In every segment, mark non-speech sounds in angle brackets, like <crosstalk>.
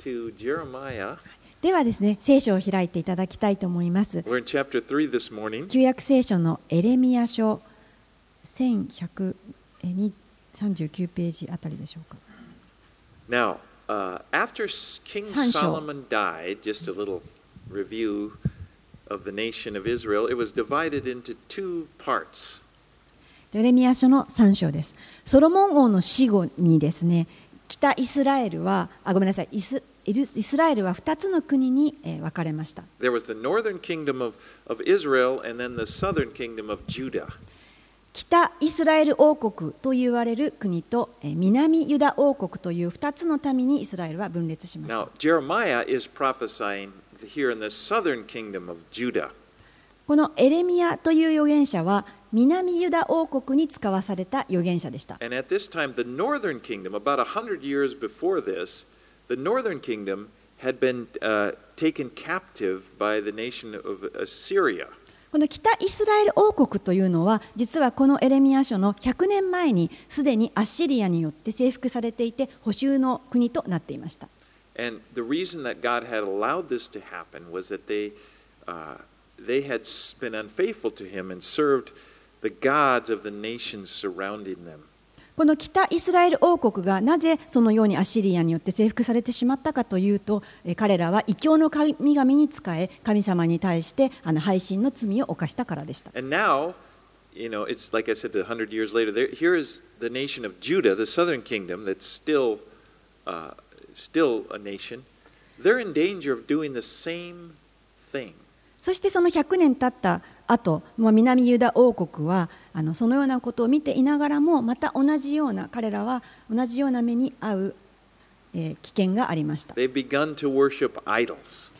to Jeremiah. ではですね、聖書を開いていただきたいと思います。We're in chapter 3 this morning. 旧約聖書のエレミア書1139ページあたりでしょうか。Now, uh, after King。Solomon died, just a little review of the nation of Israel, it was divided into two parts. エレミア書の3章です。ソロモン王の死後にですね、北イスラエルは、あ、ごめんなさい、イスイスラエルは2つの国に分かれました。北イスラエル王国と言われる国と南ユダ王国という2つのためにイスラエルは分裂しました。このエレミアという預言者は南ユダ王国に使わされた預言者でした。And this time, the northern kingdom, about 100 years before this, the northern kingdom had been uh, taken captive by the nation of Assyria. この北イスラエル王国というのは実はこのエレミア書の100年前にすでにアッシリアによって征服されていて補修の国となっていました And the reason that God had allowed this to happen was that they, uh, they had been unfaithful to Him and served the gods of the nations surrounding them. この北イスラエル王国がなぜそのようにアッシリアによって征服されてしまったかというとえー彼らは異教の神々に仕え神様に対してあの背信の罪を犯したからでした you know, it's like I said, a hundred years later. There, here is the nation of Judah, the southern kingdom, that's still, uh, still a nation. They're in danger of doing the same thing. そしてその100年経った後もう南ユダ王国はあのそのようなことを見ていながらもまた同じような彼らは同じような目に遭う、えー危険がありました They've begun to worship idols.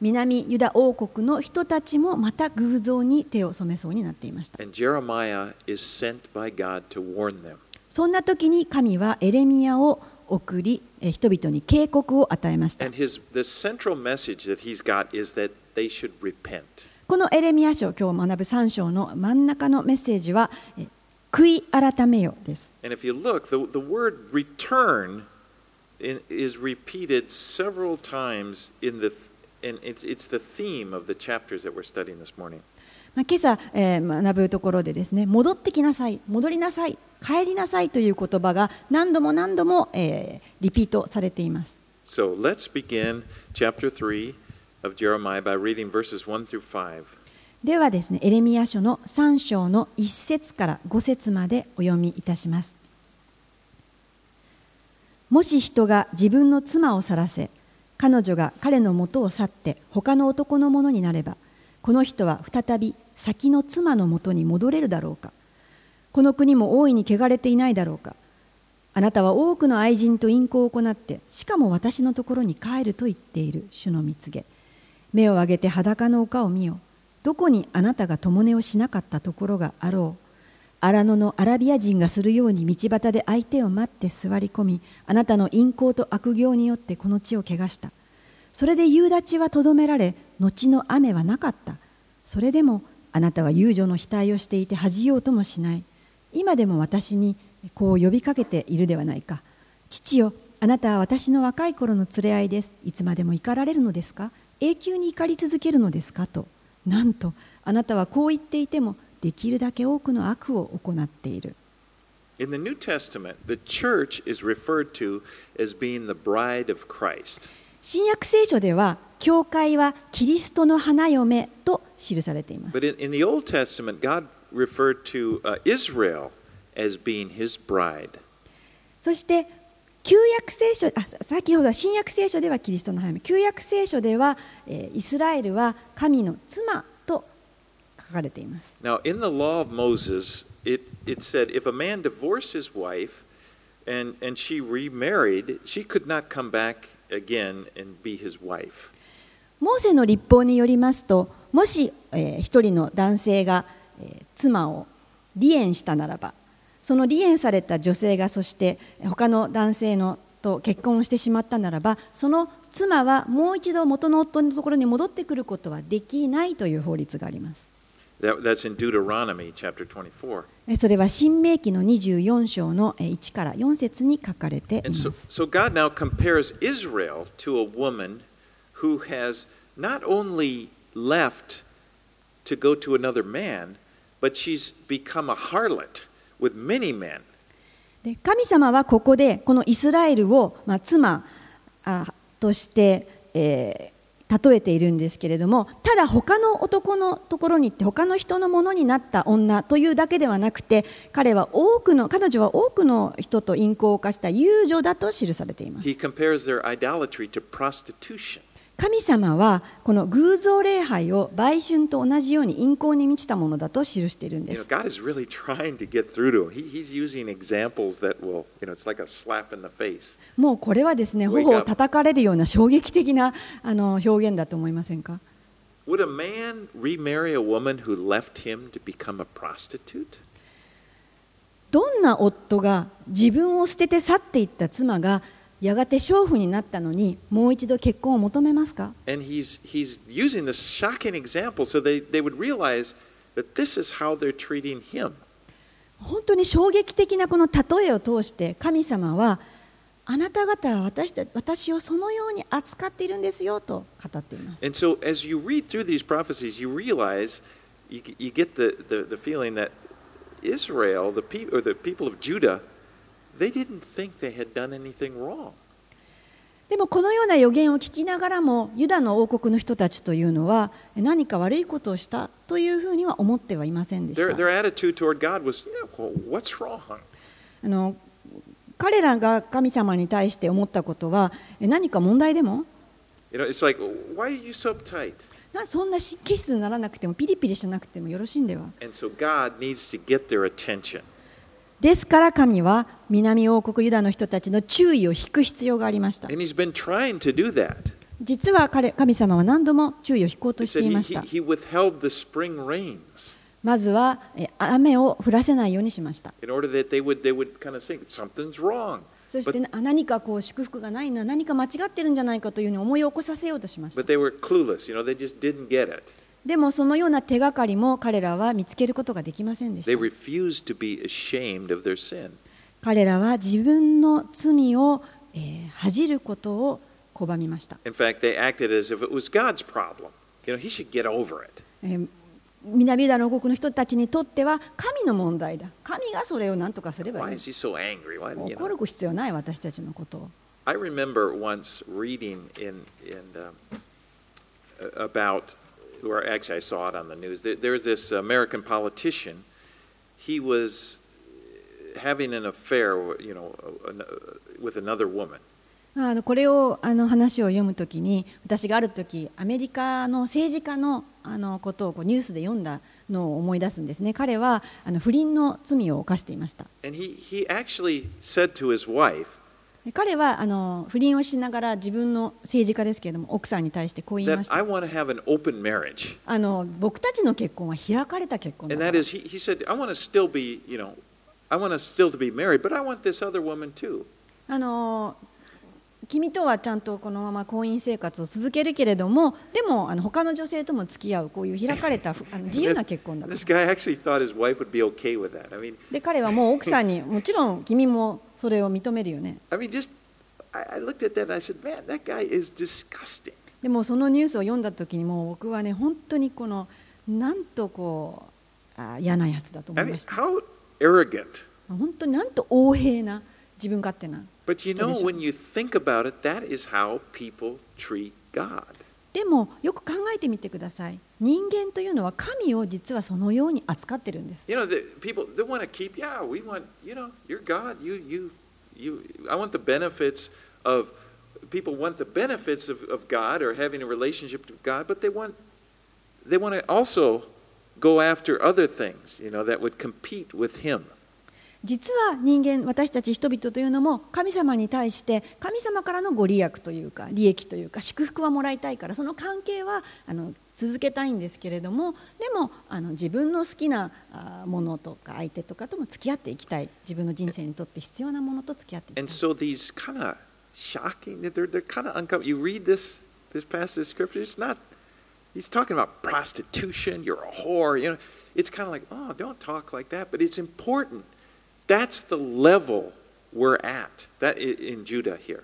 南ユダ王国の人たちもまた偶像に手を染めそうになっていました And Jeremiah is sent by God to warn them. そんな時に神はエレミアを送りえー人々に警告を与えましたこのエレミア書今日学ぶ3章の真ん中のメッセージは悔い改めよです。Look, 今朝、えー、学ぶところでですね、戻ってきなさい、戻りなさい、帰りなさいという言葉が何度も何度も、えー、リピートされています。So let's begin chapter three. Of Jeremiah by reading verses 1 through 5. ではですねエレミア書の3章の1節から5節までお読みいたします。もし人が自分の妻を去らせ彼女が彼の元を去って他の男のものになればこの人は再び先の妻のもとに戻れるだろうか。この国も大いに汚れていないだろうか。あなたは多くの愛人と淫行を行ってしかも私のところに帰ると言っている主の蜜げ。目を上げて裸の丘を見よどこにあなたが共寝をしなかったところがあろう。荒野のアラビア人がするように道端で相手を待って座り込みあなたの淫行と悪行によってこの地を汚した。それで夕立はとどめられ後の雨はなかった。それでもあなたは遊女の額をしていて恥じようともしない。今でも私にこう呼びかけているではないか。父よあなたは私の若い頃の連れ合いです。いつまでも怒られるのですか？永久に怒り続けるのですかとなんとあなたはこう言っていてもできるだけ多くの悪を行っている In the New Testament, the church is referred to as being the bride of Christ. 新約聖書では教会はキリストの花嫁と記されています But in, the Old Testament, God referred to uh, Israel as being his bride. そして旧約聖書あ先ほどは新約聖書ではキリストの花嫁旧約聖書では、えーイスラエルは神の妻と書かれています Now, in the law of Moses, it, it said if a man divorced his wife and, and she remarried, she could not come back again and be his wife. モーセの立法によりますともし、えー一人の男性が、えー妻を離縁したならばその離縁された女性がそして他の男性のと結婚してしまったならばその妻はもう一度元の夫のところに戻ってくることはできないという法律があります。それは新明記の24章の1から4節に書かれています。Not only left to go to another man, but she's become a harlot. With many men. で神様はここでこのイスラエルを、まあ、妻あとして、えー例えているんですけれどもただ他の男のところに行って他の人のものになった女というだけではなくて彼は多くの彼女は多くの人と淫行を犯した遊女だと記されています He compares their idolatry to prostitution. 神様はこの偶像礼拝を売春と同じように陰行に満ちたものだと記しているんです。もうこれはですね、頬を叩かれるような衝撃的なあの表現だと思いませんか？どんな夫が自分を捨てて去っていった妻がやがて娼婦になったのにもう一度結婚を求めますか And he's, he's using this shocking example so they, they would realize that this is how they're treating him. 本当に衝撃的なこの例えを通して神様はあなた方は私た私をそのように扱っているんですよと語っています。And so as you read through these prophecies, you realize, you, you get the, the, the feeling that Israel, the, pe- or the people of Judah, でもこのような予言を聞きながらもユダの王国の人たちというのは何か悪いことをしたというふうには思ってはいませんでした。彼らが神様に対して思ったことは何か問題でも？そんな神経質にならなくてもピリピリしなくてもよろしいんでは？ですから神は南王国ユダの人たちの注意を引く必要がありました.実は彼神様は何度も注意を引こうとしていました。まずはえ雨を降らせないようにしました.そしてな何かこう祝福がないな何か間違ってるんじゃないかというふうに思い起こさせようとしましたでもそのような手がかりも彼らは見つけることができませんでした.彼らは自分の罪を、えー恥じることを拒みました、In fact, they acted as if it was God's problem. You know, he should get over it. えー南ユダの王国の人たちにとっては神の問題だ神がそれを何とかすればいい is he so? Why, 怒?る必要ない私たちのことを I remember once reading in, in um, about, or actually I saw it on the news. There, there's this American politician. He was having an affair, you know, with another woman. あのこれをあの話を読むときに私がある時アメリカの政治家のあのことをこうニュースで読んだのを思い出すんですね彼はあの不倫の罪を犯していました And he, he actually said to his wife 彼はあの不倫をしながら自分の政治家ですけれども奥さんに対してこう言いました。あの僕たちの結婚は開かれた結婚だか。君とはちゃんとこのまま婚姻生活を続けるけれども、でもあの他の女性とも付き合う、こういう開かれた <laughs> あの自由な結婚。で、彼はもう奥さんにもちろん君も。それを認めるよね。でもそのニュースを読んだ時にも僕はね本当にこのなんとこうあ嫌なやつだと思います。本当になんと横平な自分勝手な人でしょ。But you know when you think about it, that is how people treat God. でもよく考えてみてください。人間というのは神を実はそのように扱ってるんです。人々は神を実は人間私たち人々というのも神様に対して神様からのご利益というか利益というか祝福はもらいたいからその関係はあの続けたいんですけれどもでもあの自分の好きなあものとか相手とかとも付き合っていきたい自分の人生にとって必要なものと付き合っていきた And い so these kind of shocking. They're they're kind of uncomfortable. You read this this passage of scripture. It's not he's talking about prostitution, you're a whore. You know, it's kind of like, oh, don't talk like that, but it's important. That's the level we're at that in Judah here.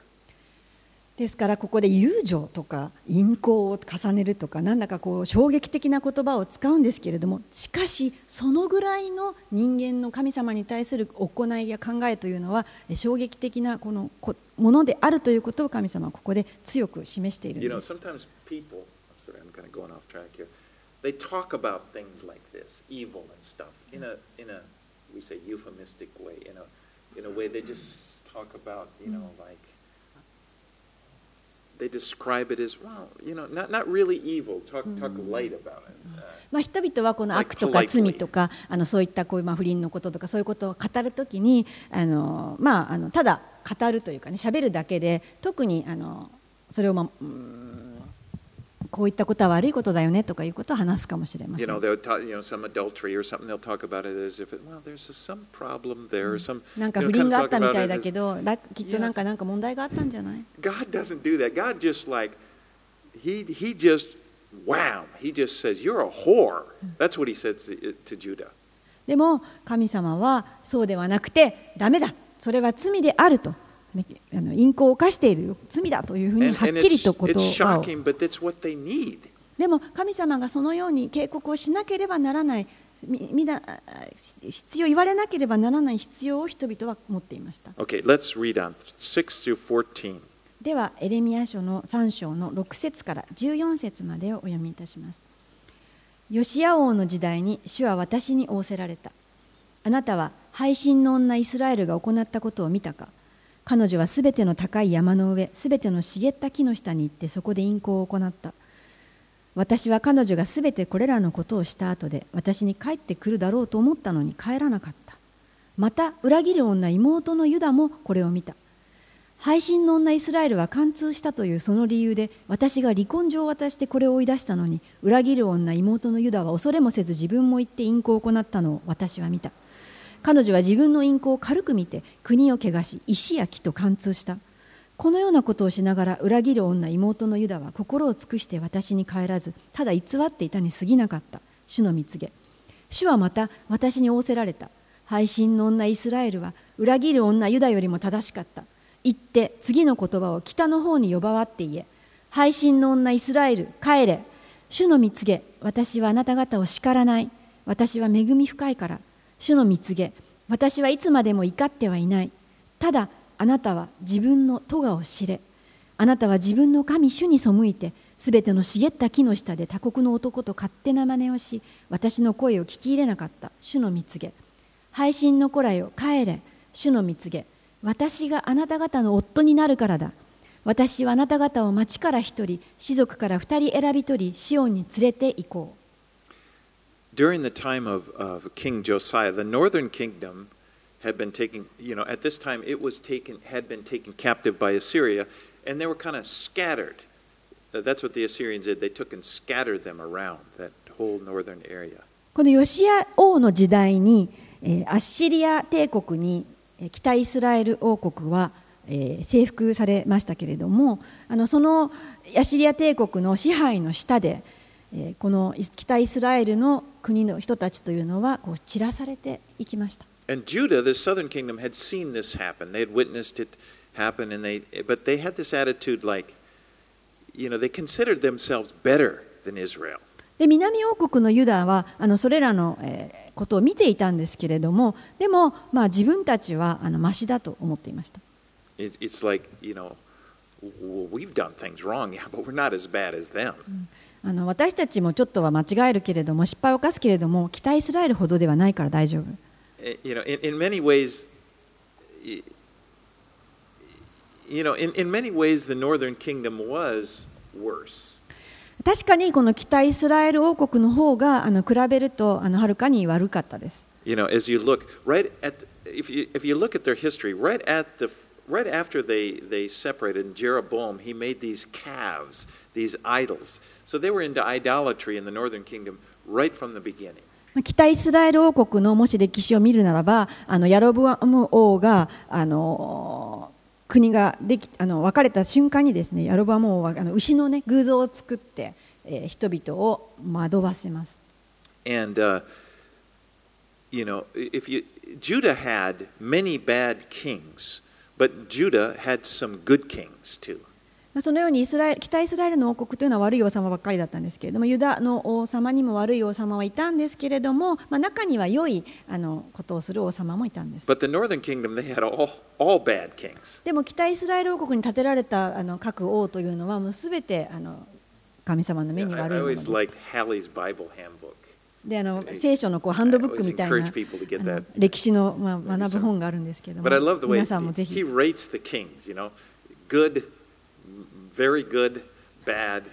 ですからここで友情とか陰行を重ねるとかなんだかこう衝撃的な言葉を使うんですけれどもしかしそのぐらいの人間の神様に対する行いや考えというのは衝撃的なこのものであるということを神様はここで強く示しているんです。They talk about things like this, evil and stuff, in a, in a, we say euphemistic way, in a, in a way they just talk about, you know, like, they describe it as, well, you know, not, not really evil, talk, talk light about it. まあ、人々はこの悪とか罪とかあのそういったこういうまあ不倫のこととかそういうことを語るときにあの、まあ、あのただ語るというかね喋るだけで特にあのそれを、まあ、うんこういったことは悪いことだよねとかいうことを話すかもしれません。なんか不倫があったみたいだけど、きっとなんかなんか問題があったんじゃない？God doesn't do that. God just like, he, he just, wow, he just says, you're a whore. That's what he said to Judah. でも神様はそうではなくて、ダメだ。それは罪であると。ね、あの淫行を犯している罪だというふうにはっきりと言葉を。でも神様がそのように警告をしなければならないみだ必要言われなければならない必要を人々は持っていました。Okay, let's read on. 6では、エレミア書の3章の6節から14節までをお読みいたします。ヨシア王の時代に主は私に仰せられた。あなたは配信の女イスラエルが行ったことを見たか？彼女はすべての高い山の上、すべての茂った木の下に行ってそこで淫行を行った。私は彼女がすべてこれらのことをした後で私に帰ってくるだろうと思ったのに帰らなかった。また裏切る女妹のユダもこれを見た。配信の女イスラエルは貫通したというその理由で私が離婚状を渡してこれを追い出したのに裏切る女妹のユダは恐れもせず自分も行って淫行を行ったのを私は見た。彼女は自分の淫行を軽く見て国を汚し石や木と貫通した。このようなことをしながら裏切る女妹のユダは心を尽くして私に帰らずただ偽っていたに過ぎなかった。主の蜜げ。主はまた私に仰せられた。配信の女イスラエルは裏切る女ユダよりも正しかった。言って次の言葉を北の方に呼ばわって言え。配信の女イスラエル帰れ。主の蜜げ。私はあなた方を叱らない。私は恵み深いから。主の蜜げ私はいつまでも怒ってはいない。ただあなたは自分の咎を知れ。あなたは自分の神主に背いてすべての茂った木の下で他国の男と勝手な真似をし私の声を聞き入れなかった。主の蜜げ。配信の子らよ帰れ。主の蜜げ。私があなた方の夫になるからだ。私はあなた方を町から一人、士族から二人選び取り、シオンに連れて行こう。During the time of, of King Josiah, the northern kingdom had been taken, you know, at this time it was taken, had been taken captive by Assyria, and they were kind of scattered. That's what the Assyrians did. They took and scattered them around that whole northern area. このヨシア王の時代に、えー、アッシリア帝国に北イスラエル王国は、えー、征服されましたけれどもあのそのアッシリア帝国の支配の下で、この北イスラエルの国の人たちというのはこう散らされていきました。And Judah, the southern kingdom, had seen this happen. They had witnessed it happen, and they, but they had this attitude like, you know, they considered themselves better than Israel. で南王国のユダはあのそれらの、えー、ことを見ていたんですけれども、でも、まあ、自分たちはあのマシだと思っていました。It's like, you know, we've done things wrong, yeah, but we're not as bad as them. あの私たちもちょっとは間違えるけれども失敗を犯すけれども北イスラエルほどではないから大丈夫。You know, in, in many ways, you know, in, in many ways, the northern kingdom was worse. 確かにこの北イスラエル王国の方があの比べるとあのはるかに悪かったです。You know, as you look right at if you if you look at their history, right at the right after they they separated, Jeroboam he made these calves. These idols. So they were into idolatry in the northern kingdom right from the beginning. 北イスラエル王国のもし歴史を見るならばあのヤロブアム王があの国ができあの分かれた瞬間にですねヤロブアム王はあの牛の、ね、偶像を作ってえー人々を惑わせます。And uh, you know, if you Judah had many bad kings, but Judah had some good kings too. まあそのようにイスラエル北イスラエルの王国というのは悪い王様ばっかりだったんですけれどもユダの王様にも悪い王様はいたんですけれども、まあ、中には良いあのことをする王様もいたんです。But the northern kingdom, they had all all bad kings. でも北イスラエル王国に建てられたあの各王というのはもうすべてあの神様の目に悪いもので always す。liked Hallie's Bible handbook. であの聖書のこうハンドブックみたいな.歴史の、まあ、学ぶ本があるんですけれども皆さんもぜひ he rates the kings. You know, good, very good, bad.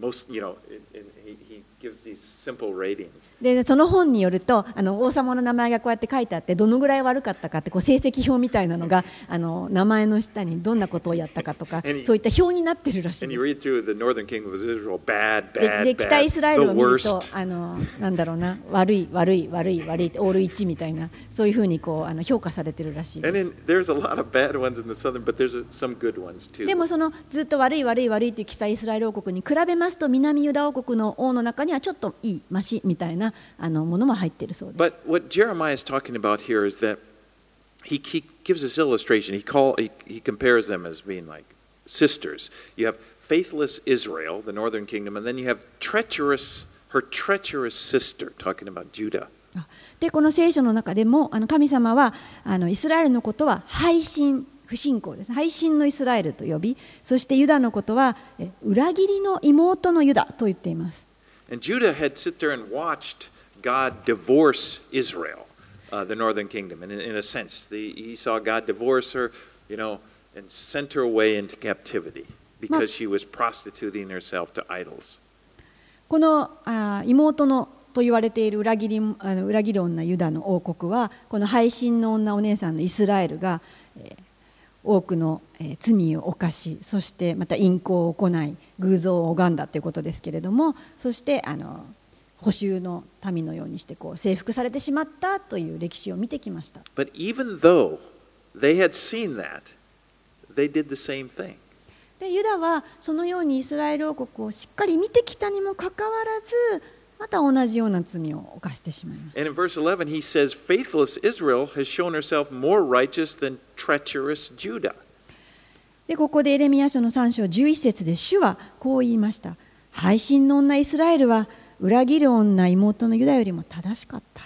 Most, you know, and and he, he gives these simple ratings. でその本によるとあの王様の名前がこうやって書いてあってどのぐらい悪かったかってこう成績表みたいなのが <laughs> あの名前の下にどんなことをやったかとか <laughs> And そういった表になってるらしい And で you す。read through the northern kingdom of Israel, bad, で bad, で北イスラエルを見ると.あのなんだろうな悪い悪い悪い悪いオール1みたいなそういうふうにこうあの評価されてるらしい And です。then there's a lot of bad ones in the southern, but there's a, some good ones too. でもそのずっと悪い悪い悪いという北イスラエル王国に比べますと南ユダ王国の王の中にはちょっといいマシみたいなあのものも入っているそうです。But what Jeremiah is talking about here is that he, he gives this illustration. He, call, he, he compares them as being like sisters. You have faithless Israel, the northern kingdom, and then you have treacherous, her treacherous sister, talking about Judah. あでこの聖書の中でもあの神様はあのイスラエルのことは背信不信仰ですね背信のイスラエルと呼びそしてユダのことはえ裏切りの妹のユダと言っています And Judah had sit there and watched God divorce Israel, uh, the northern kingdom. And in, in a sense, the, he saw God divorce her, you know, and sent her away into captivity because she was prostituting herself to idols. このあ妹のと言われている裏切りあの裏切る女ユダの王国はこの背信の女お姉さんのイスラエルが、えー多くの、えー罪を犯しそしてまた淫行を行い偶像を拝んだということですけれどもそしてあの補修の民のようにしてこう征服されてしまったという歴史を見てきました But even though they had seen that, they did the same thing. でユダはそのようにイスラエル王国をしっかり見てきたにもかかわらずまた同じような罪を犯してしまいます And in verse 11, he says, Faithless Israel has shown herself more righteous than treacherous Judah. でここでエレミヤ書の3章11節で主はこう言いました背信の女イスラエルは裏切る女妹のユダよりも正しかった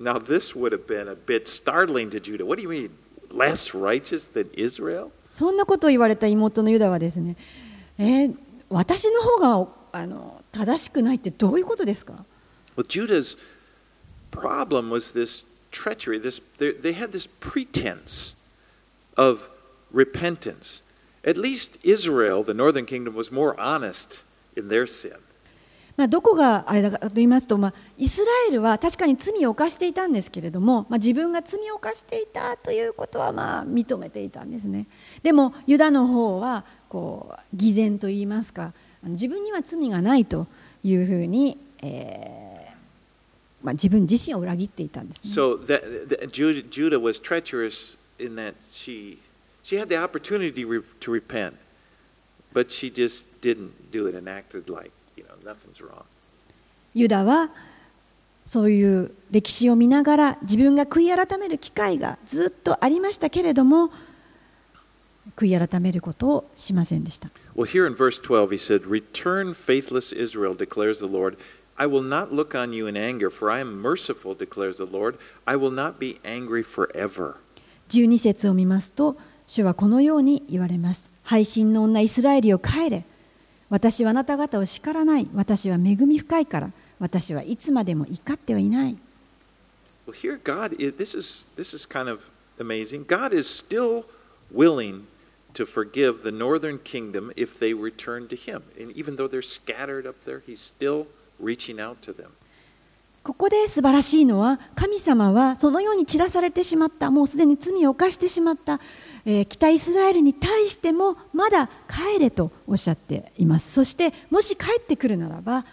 Now, this would have been a bit startling to Judah. What do you mean? Less righteous than Israel? そんなことを言われた妹のユダはですねえー私の方があの正しくないってどういうことですか Well, Judah's problem was this treachery. This, they, they had this pretense of repentance. At least Israel, the northern kingdom, was more honest in their sin. まあ、どこがあれだかと言いますと、まあ、イスラエルは確かに罪を犯していたんですけれども、まあ、自分が罪を犯していたということはまあ認めていたんですねでもユダの方はこう偽善といいますか自分には罪がないというふうに、えーまあ、自分自身を裏切っていたんです、ね So that, that Judah, Judah was treacherous in that she, she had the opportunity to repent, but she just didn't do it and acted like, you know, nothing's wrong. ユダはそういう歴史を見ながら自分が悔い改める機会がずっとありましたけれども悔い改めることをしませんでした。Well, here in verse 12, he said, Return, faithless Israel, declares the Lord. I will not look on you in anger, for I am merciful, declares the Lord. I will not be angry forever. 12節を見ますと主はこのように言われます背信の女イスラエルよ帰れ私はあなた方を叱らない私は恵み深いから私はいつまでも怒ってはいない Well, here God is, this is this is kind of amazing. God is still willing to forgive the northern kingdom if they return to him. And even though they're scattered up there, he's still reaching out to them. ここで素晴らしいのは神様はそのように散らされてしまったもうすでに罪を犯してしまった、えー北イスラエルに対してもまだ帰れとおっしゃっていますそしてもし帰ってくるならばあ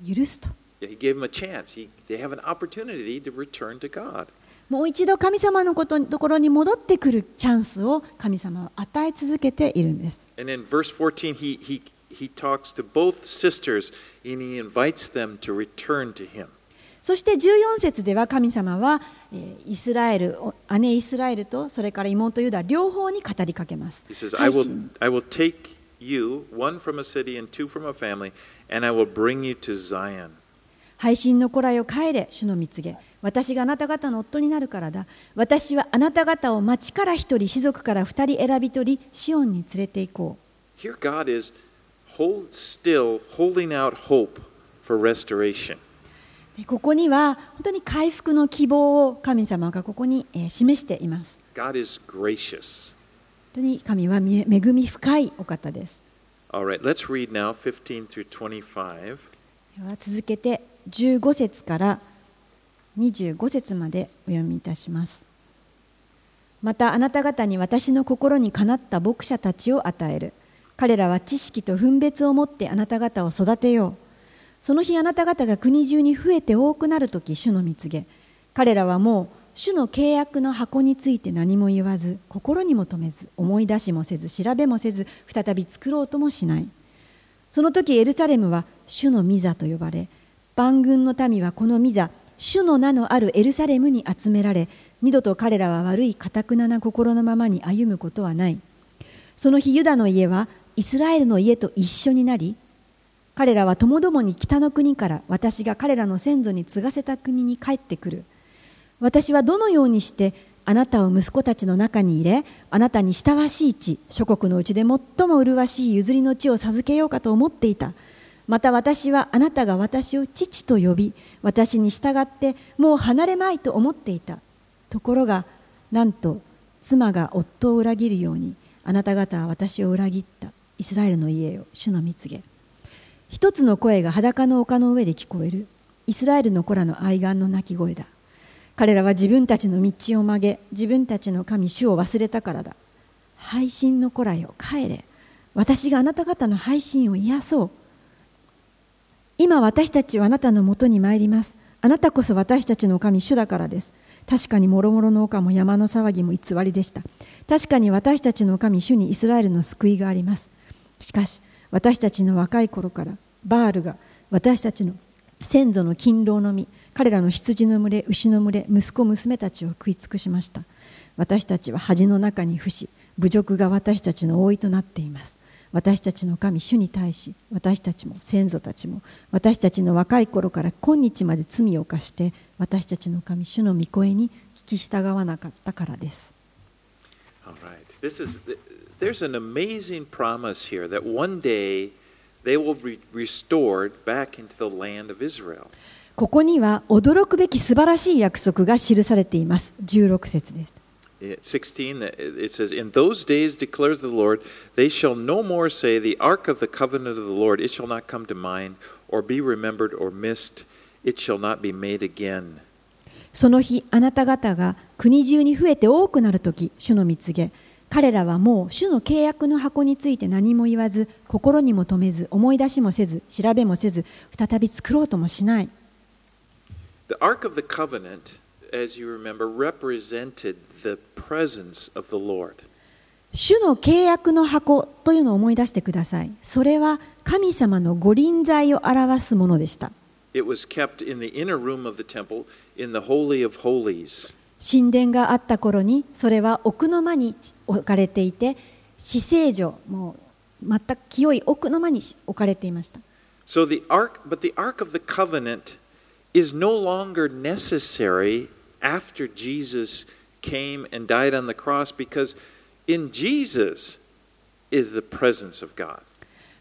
ー許すと Yeah, He gave them a chance. He, they have an opportunity to return to God. もう一度神様のこと,ところに戻ってくるチャンスを神様は与え続けているんです。そして14節では神様はイスラエル、姉イスラエルとそれから妹ユダ両方に語りかけます。配信の子らよ帰れ主の蜜げ私があなた方の夫になるからだ私はあなた方を町から一人士族から二人選び取りシオンに連れて行こ Here, God is hold still, holding out hope for restoration. ここには本当に回復の希望を神様がここにえー示しています God is gracious. 本当に神はみ恵み深いお方です All right, let's read now 15 through 25. では続けて15節から25節までお読みいたします。またあなた方に私の心にかなった牧者たちを与える。彼らは知識と分別を持ってあなた方を育てよう。その日あなた方が国中に増えて多くなるとき主の蜜げ。彼らはもう主の契約の箱について何も言わず心にも留めず思い出しもせず調べもせず再び作ろうともしない。その時エルサレムは主の御座と呼ばれ万軍の民はこの御座主の名のあるエルサレムに集められ二度と彼らは悪い堅くなな心のままに歩むことはない。その日ユダの家はイスラエルの家と一緒になり彼らはともどもに北の国から私が彼らの先祖に継がせた国に帰ってくる。私はどのようにしてあなたを息子たちの中に入れあなたに親しい地諸国のうちで最も麗しい譲りの地を授けようかと思っていた。また私はあなたが私を父と呼び私に従ってもう離れまいと思っていた。ところがなんと妻が夫を裏切るようにあなた方は私を裏切った。イスラエルの家よ主の蜜げ一つの声が裸の丘の上で聞こえる。イスラエルの子らの愛願の鳴き声だ。彼らは自分たちの道を曲げ自分たちの神主を忘れたからだ。配信の子らよ帰れ。私があなた方の配信を癒そう。今私たちはあなたのもとに参ります。あなたこそ私たちの神主だからです。確かに諸々の丘も山の騒ぎも偽りでした。確かに私たちの神主にイスラエルの救いがあります。しかし私たちの若い頃からバールが私たちの先祖の勤労の実彼らの羊の群れ牛の群れ息子娘たちを食い尽くしました。私たちは恥の中に伏し侮辱が私たちの覆いとなっています。私たちの神主に対し私たちも先祖たちも私たちの若い頃から今日まで罪を犯して私たちの神主の御声に聞き従わなかったからです。There's ここには驚くべき素晴らしい約束が記されています。16節です。16, it says, In those days declares the Lord, they shall no more say, The ark of the covenant of the Lord, it shall not come to mind, or be remembered or missed, it shall not be made again. その日あなた方が国中に増えて多くなるとき主の蜜げ彼らはもう主の契約の箱について何も言わず心にも留めず思い出しもせず調べもせず再び作ろうともしない The ark of the covenant, as you remember, represented 主の契約の箱というのを思い出してください。それは神様の御臨在を表すものでした。神殿があった頃にそれは奥の間に置かれていて、死聖所、も全く清い奥の間に置かれていました。Came and died on the cross because in Jesus is the presence of God.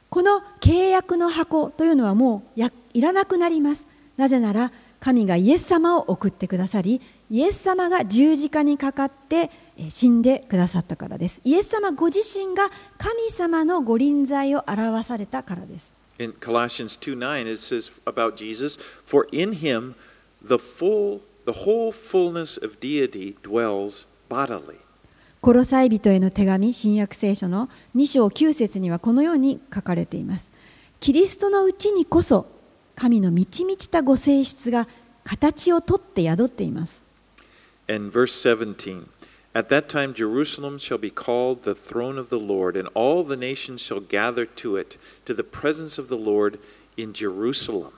この契約の箱というのはもうやいらなくなりますなぜなら神がイエス様を送ってくださりイエス様が十字架にかかってえー死んでくださったからですイエス様ご自身が神様のご臨在を表されたからです In Colossians 2 9, it says about Jesus, For in him the full the whole fullness of deity dwells bodily. コロサイ人への手紙新約聖書の2章9節にはこのように書かれていますキリストのうちにこそ神の満ち満ちたご性質が形をとって宿っています And verse 17, At that time, Jerusalem shall be called the throne of the Lord, and all the nations shall gather to it, to the presence of the Lord in Jerusalem.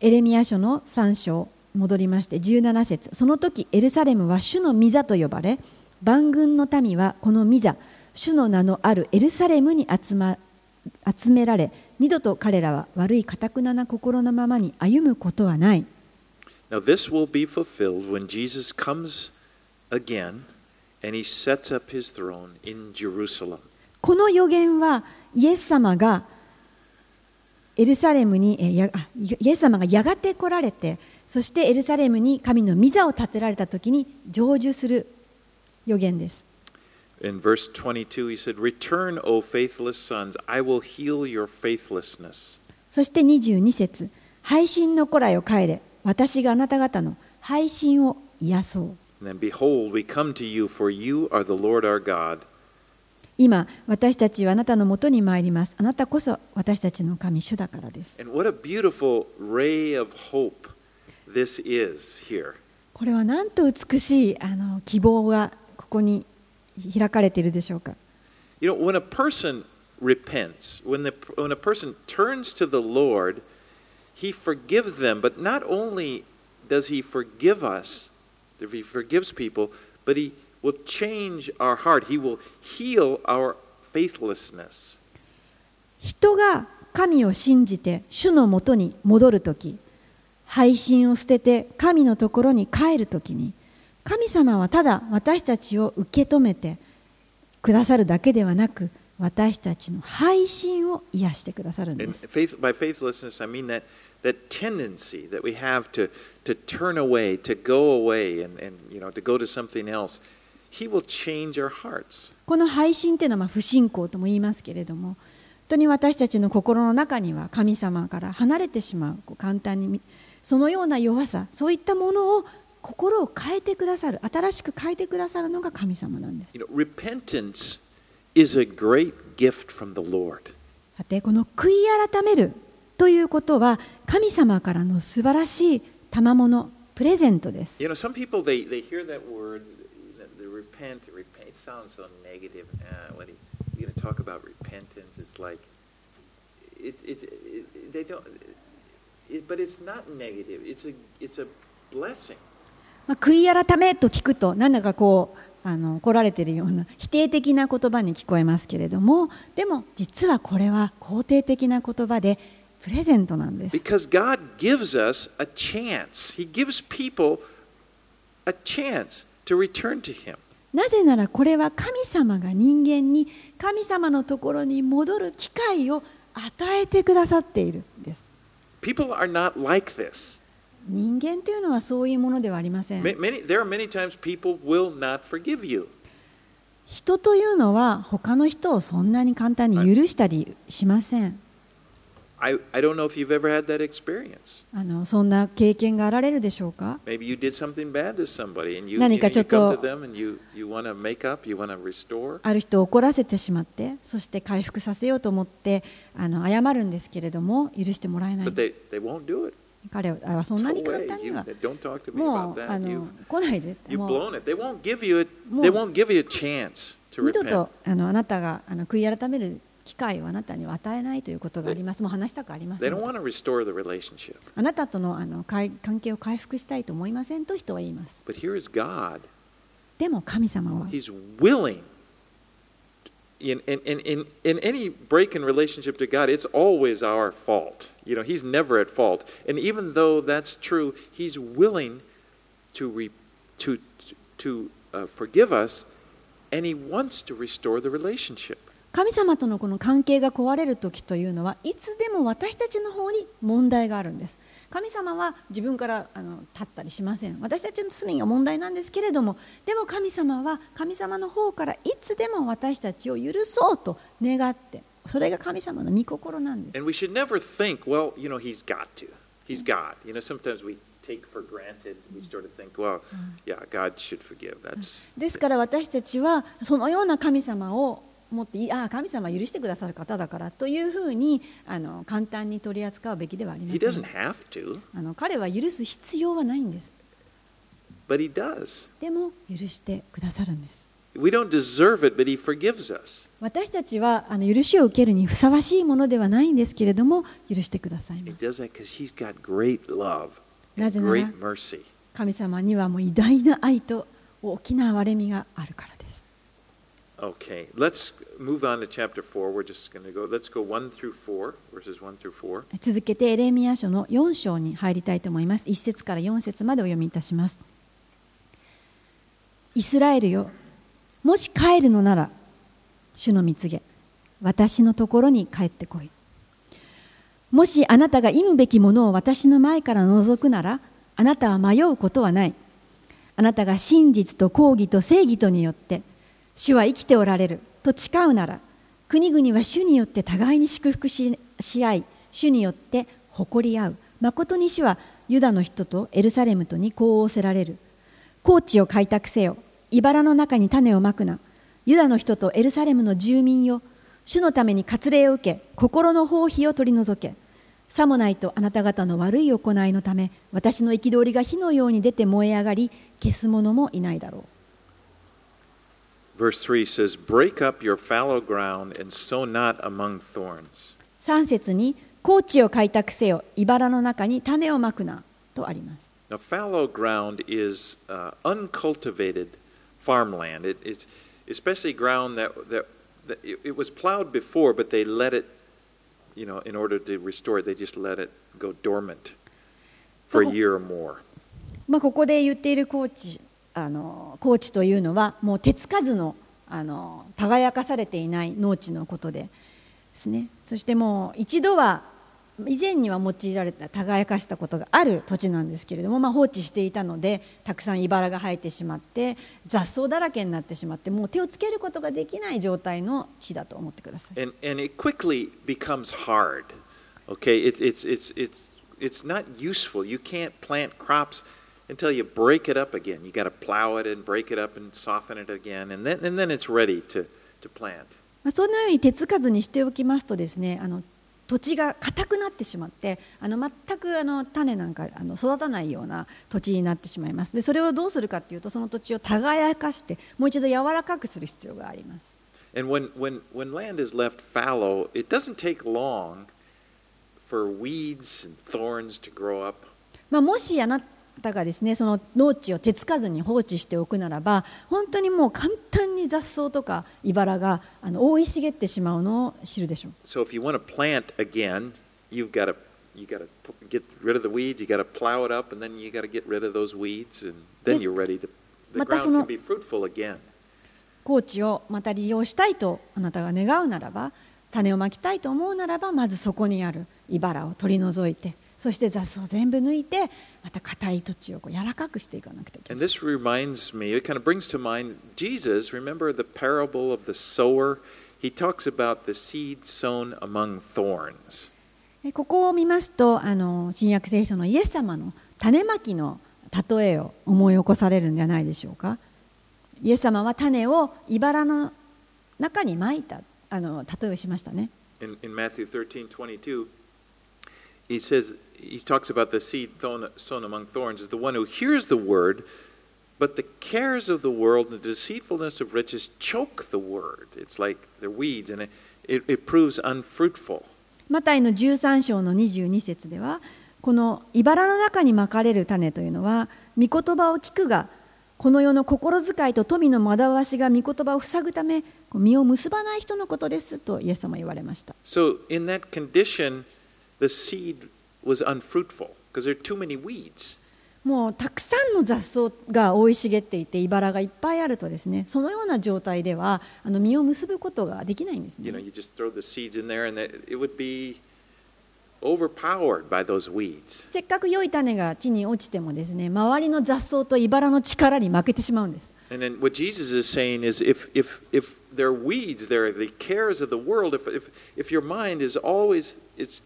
エレミヤ書の3章戻りまして17節その時エルサレムは主の御座と呼ばれ万軍の民はこの御座主の名のあるエルサレムに集,、ま、集められ二度と彼らは悪いかたくなな心のままに歩むことはない Now, this will be fulfilled when Jesus comes again and he sets up his throne in Jerusalem. この予言はイエス様がエルサレムにイエス様がやがて来られてそしてエルサレムに神の御座を建てられた時に成就する予言です In verse 22, he said, Return, O faithless sons, I will heal your faithlessness. そして22節配信の子らよ帰れ私があなた方の配信を癒そう And then, behold, we come to you, for you are the Lord our God. 今私たちはあなたのもとに参りますあなたこそ私たちの神主だからです And what a beautiful ray of hope this is here. これはなんと美しいあの希望がここに開かれているでしょうか You know, when a person repents, when, the, when a person turns to the Lord, he forgives them. But not only does he forgive us, if he forgives people, but he will change our heart. He will heal our faithlessness. 人が神を信じて主のもとに戻るとき配信を捨てて神のところに帰るときに神様はただ私たちを受け止めてくださるだけではなく私たちの配信を癒してくださるんです。この配信というのは不信仰とも言いますけれども本当に私たちの心の中には神様から離れてしまう簡単に。そのような弱さそういったものを心を変えてくださる新しく変えてくださるのが神様なんです You know, repentance is a great gift from the Lord. さてこの悔い改めるということは神様からの素晴らしい賜物プレゼントです You know, some people they, they hear that word, the repent, repent. It sounds so negative. Uh, when he, you're going to talk about repentance, it's like it, it, it, they don't. It, but it's not negative. It's a it's a blessing. まあ、悔い改めと聞くとなんだかこうあの怒られているような <laughs> 否定的な言葉に聞こえますけれどもでも実はこれは肯定的な言葉でプレゼントなんです Because God gives us a chance. He gives people a chance to return to Him. なぜならこれは神様が人間に神様のところに戻る機会を与えてくださっているんです人間というのはそういうものではありません。人というのは他の人をそんなに簡単に許したりしません。I, I don't know if you've ever had that experience. あのそんな経験があられるでしょうか Maybe you did something bad to somebody and you, you, 何 you かちょっ come と to them and you, you want to make up, you want to restore. ある人を怒らせてしまってそして回復させようと思ってあの謝るんですけれども許してもらえない But they, they won't do it. 彼はそんなに No 簡 way. 単に You, は don't talk to me も about うあ that. の You, 来ないで you've もう blown it. They won't give you a, もう they won't give you a chance to 二度 repent. とあのあなたがあの悔い改める機会をあなたには与えないということがありますもう話したくありません.あなたとのあの関関係を回復したいと思いませんと人は言います.でも神様は He's willing. In, in, in, in, in any break in relationship to God, it's always our fault. You know, He's never at fault. And even though that's true, He's willing to, re, to, to uh, forgive us, and He wants to restore the relationship. 神様とのこの関係が壊れる時というのはいつでも私たちの方に問題があるんです神様は自分からあの立ったりしません私たちの罪が問題なんですけれどもでも神様は神様の方からいつでも私たちを許そうと願ってそれが神様の御心なんです And we should never think, well, you know, He's got to. He's God. You know, sometimes we take for granted, we sort of think, well, yeah, God should forgive. That's ですから私たちはそのような神様を持っていああ神様は許してくださる方だからというふうにあの簡単に取り扱うべきではありません have to. あの彼は許す必要はないんです but He does. でも許してくださるんです We don't deserve it, but He forgives us. 私たちはあの許しを受けるにふさわしいものではないんですけれども許してくださいますなぜなら.神様にはもう偉大な愛と大きな憐れみがあるからです Okay, let's move on to chapter 4. We're just going to go, let's go 1 through 4, verses 1 through 4. 続けてエレミヤ書の4章に入りたいと思います。1節から4節までお読みいたします。イスラエルよもし帰るのなら主の蜜げ私のところに帰ってこい。もしあなたが忌むべきものを私の前から除くならあなたは迷うことはない。あなたが真実と公義と正義とによって主は生きておられる。と誓うなら国々は主によって互いに祝福しし合い主によって誇り合う。誠に主はユダの人とエルサレムとにこう仰せられる。高地を開拓せよ。茨の中に種をまくな。ユダの人とエルサレムの住民よ。主のために割礼を受け心の放棄を取り除け。さもないとあなた方の悪い行いのため私の憤りが火のように出て燃え上がり消す者もいないだろう。Verse 3 says, Break up your fallow ground and sow not among thorns. 3節に高地を開拓せよ茨の中に種をまくなとあります Now, fallow ground is uh, uncultivated farmland. It, it's especially ground that, that, that it, it was plowed before, but they let it, you know, in order to restore it, they just let it go dormant for a Oh. year or more. まあ、ここで言っている高知 あの高知というのはもう手つかずのあの耕かされていない農地のことでですねそしてもう一度は以前には用いられた耕かしたことがある土地なんですけれども、まあ、放置していたのでたくさん茨が生えてしまって雑草だらけになってしまってもう手をつけることができない状態の地だと思ってください。And, and it quickly becomes hard. Okay, it, it's, it's, it's, it's not useful. You can't plant crops until you break it up again. You got to plow it and break it up and soften it again, and then, and then it's ready to, to plant. まあ、そのように手つかずにしておきますとですねあの土地が硬くなってしまってあの全くあの種なんかあの育たないような土地になってしまいますでそれをどうするかというとその土地を耕かしてもう一度柔らかくする必要があります And when, when, when land is left fallow, it doesn't take long for weeds and thorns to grow up. まあ、もしあなたがですねその農地を手つかずに放置しておくならば本当にもう簡単に雑草とか茨があの覆い茂ってしまうのを知るでしょう So if you want to plant again, you've got to you got to get rid of the weeds. You got to plow it up, and then you got to get rid of those weeds, and then you're ready to. The また ground can be fruitful again. 高地をまた利用したいとあなたが願うならば種をまきたいと思うならばまずそこにある茨を取り除いてそして雑草を全部抜いて、また硬い土地をこう柔らかくしていかなくてはいけない。Me, kind of mind, Jesus, ここを見ますとあの、新約聖書のイエス様の種まきの例えを思い起こされるんじゃないでしょうか。イエス様は種を茨の中にまいたあの例えをしましたね。In, in he talks about the seed thrown, sown among thorns is the one who hears the word, but the cares of the world and the deceitfulness of riches choke the word. It's like they're weeds, and it, it, it proves unfruitful. マタイの13章の22節ではこの茨の中にまかれる種というのは御言葉を聞くがこの世の心遣いと富の惑わしが御言葉を塞ぐためこう実を結ばない人のことですとイエス様は言われました So, in that condition, the seed was unfruitful because there are too many weeds. もうたくさんの雑草が生い茂っていて茨がいっぱいあるとですねそのような状態ではあの実を結ぶことができないんです You know, ね you just throw the seeds in there, and it would be overpowered by those weeds. せっかく良い種が地に落ちてもですね周りの雑草と茨の力に負けてしまうんです And then what Jesus is saying is if, if, if there are weeds there, the cares of the world, if, if, if your mind is always, it's,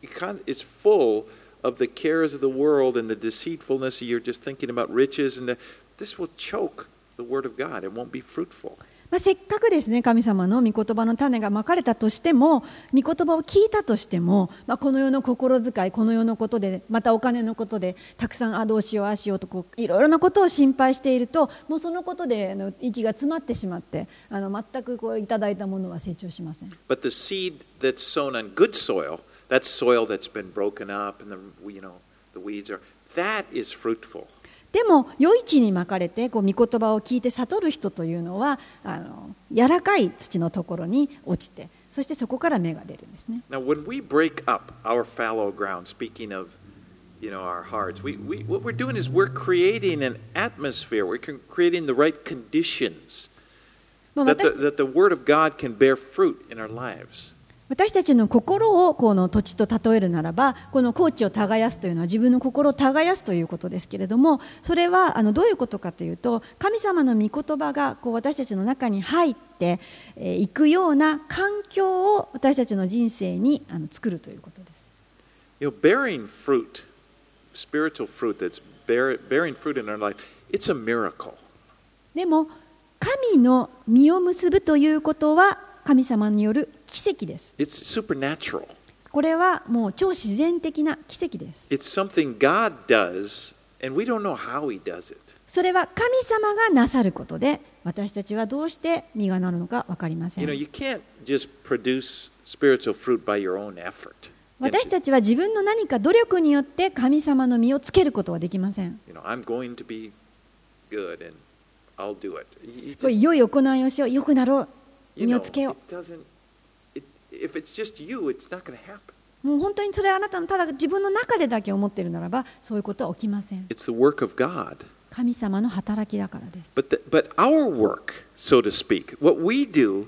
it's full of the cares of the world and the deceitfulness, you're just thinking about riches, and the, this will choke the Word of God. It won't be fruitful. まあ、せっかくですね神様の御言葉の種がまかれたとしても御言葉を聞いたとしても、まあ、この世の心遣いこの世のことでまたお金のことでたくさんあどうしようああしようとこういろいろなことを心配しているともうそのことであの息が詰まってしまってあの全くこういただいたものは成長しません。But the seed that's sown on good soil, that soil that's been broken up and the you know the weeds are that is fruitful. でも余市にまかれてこう御言葉を聞いて悟る人というのはあの柔らかい土のところに落ちてそしてそこから芽が出るんですね。 Now, when we break up our fallow ground, speaking of, you know, our hearts, we, we what we're doing is we're creating an atmosphere. We're con- creating the right conditions まあ that the, 私 that the Word of God can bear fruit in our lives. 私たちの心をこの土地と例えるならばこの高地を耕すというのは自分の心を耕すということですけれどもそれはあのどういうことかというと神様の御言葉がこう私たちの中に入ってい、くような環境を私たちの人生にあの作るということです。You know, bearing fruit, spiritual fruit that's bear, bearing fruit in our life, it's a miracle. でも神の実を結ぶということは神様による奇跡です。これはもう超自然的な奇跡です。それは神様がなさることで、私たちはどうして実がなるのか分かりません。私たちは自分の何か努力によって神様の実をつけることはできません。You い良い行いをしよう、良くなろう。Know, をつけよ it doesn't. It, if it's just you, it's not going to happen. うもう本当にそれはあなたのただ自分の中でだけ思っているならばそういうことは起きません It's the work of God. 神様の働きだからです But the, but our work, so to speak, what we do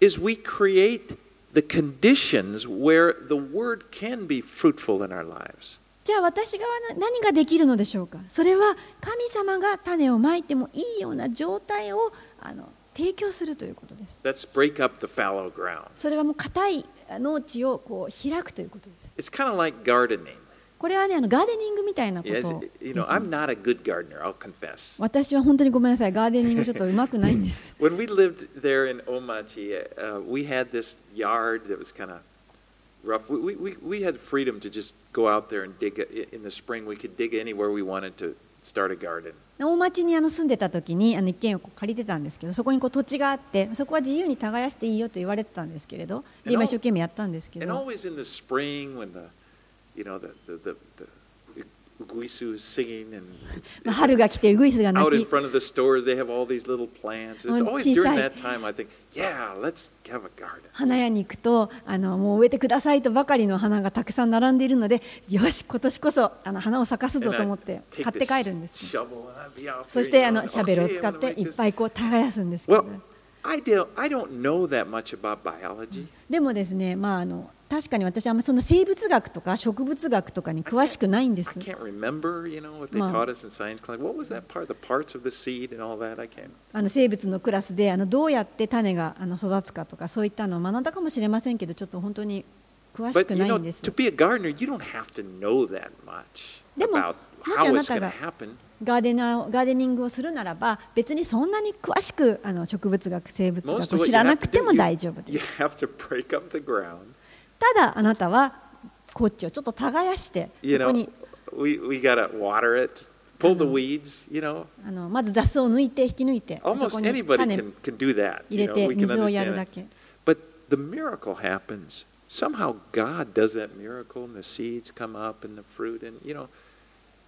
is we create the conditions where the word can be fruitful in our lives. じゃあ私が何ができるのでしょうかそれは神様が種をまいてもいいような状態をあの提供するということです Let's break up the fallow ground. それはもう硬い農地をこう開くということです It's kind of like gardening. これはねあのガーデニングみたいなこと you で know, す I'm ね not a good gardener, I'll confess. 私は本当にごめんなさいガーデニングちょっとうまくないんです When we lived there in Omachi, uh, we had this yard that was kind of rough. We, we, we had freedom to just go out there and dig. In the spring, we could dig anywhere we wanted to start a garden. 大町にあの住んでた時にあの一軒をこう借りてたんですけどそこにこう土地があってそこは自由に耕していいよと言われてたんですけれどで今一生懸命やったんですけ And ど always in the spring, when the, you know, the, the, the, the uguisu is singing and it's, <laughs> 春が来て、ウグイスが鳴き小さい花屋に行くとあの、もう植えてくださいとばかりの花がたくさん並んでいるので、よし、今年こそあの花を咲かすぞと思って買って帰るんです。そしてあのシャベルを使っていっぱい耕すんですけど、でもですね、まああの確かに私はあんまそん生物学とか植物学とかに詳しくないんです。あの生物のクラスであのどうやって種があの育つかとかそういったのを学んだかもしれませんけどちょっと本当に詳しくないんです。でも、もしあなたがガーデナ、ガーデニングをするならば別にそんなに詳しくあの植物学、生物学を知らなくても大丈夫です。have to break up the ground. ただあなたはこっちをちょっと耕して You そこに know, we, we got to water it, pull the weeds, you know. あのまず雑草を抜いて引き抜いてそ Almost こに anybody 種 can, can do that. 入 You れ know, て we can 水をやる understand だ it. け。 But the miracle happens. Somehow God does that miracle, and the seeds come up, and the fruit, and you know.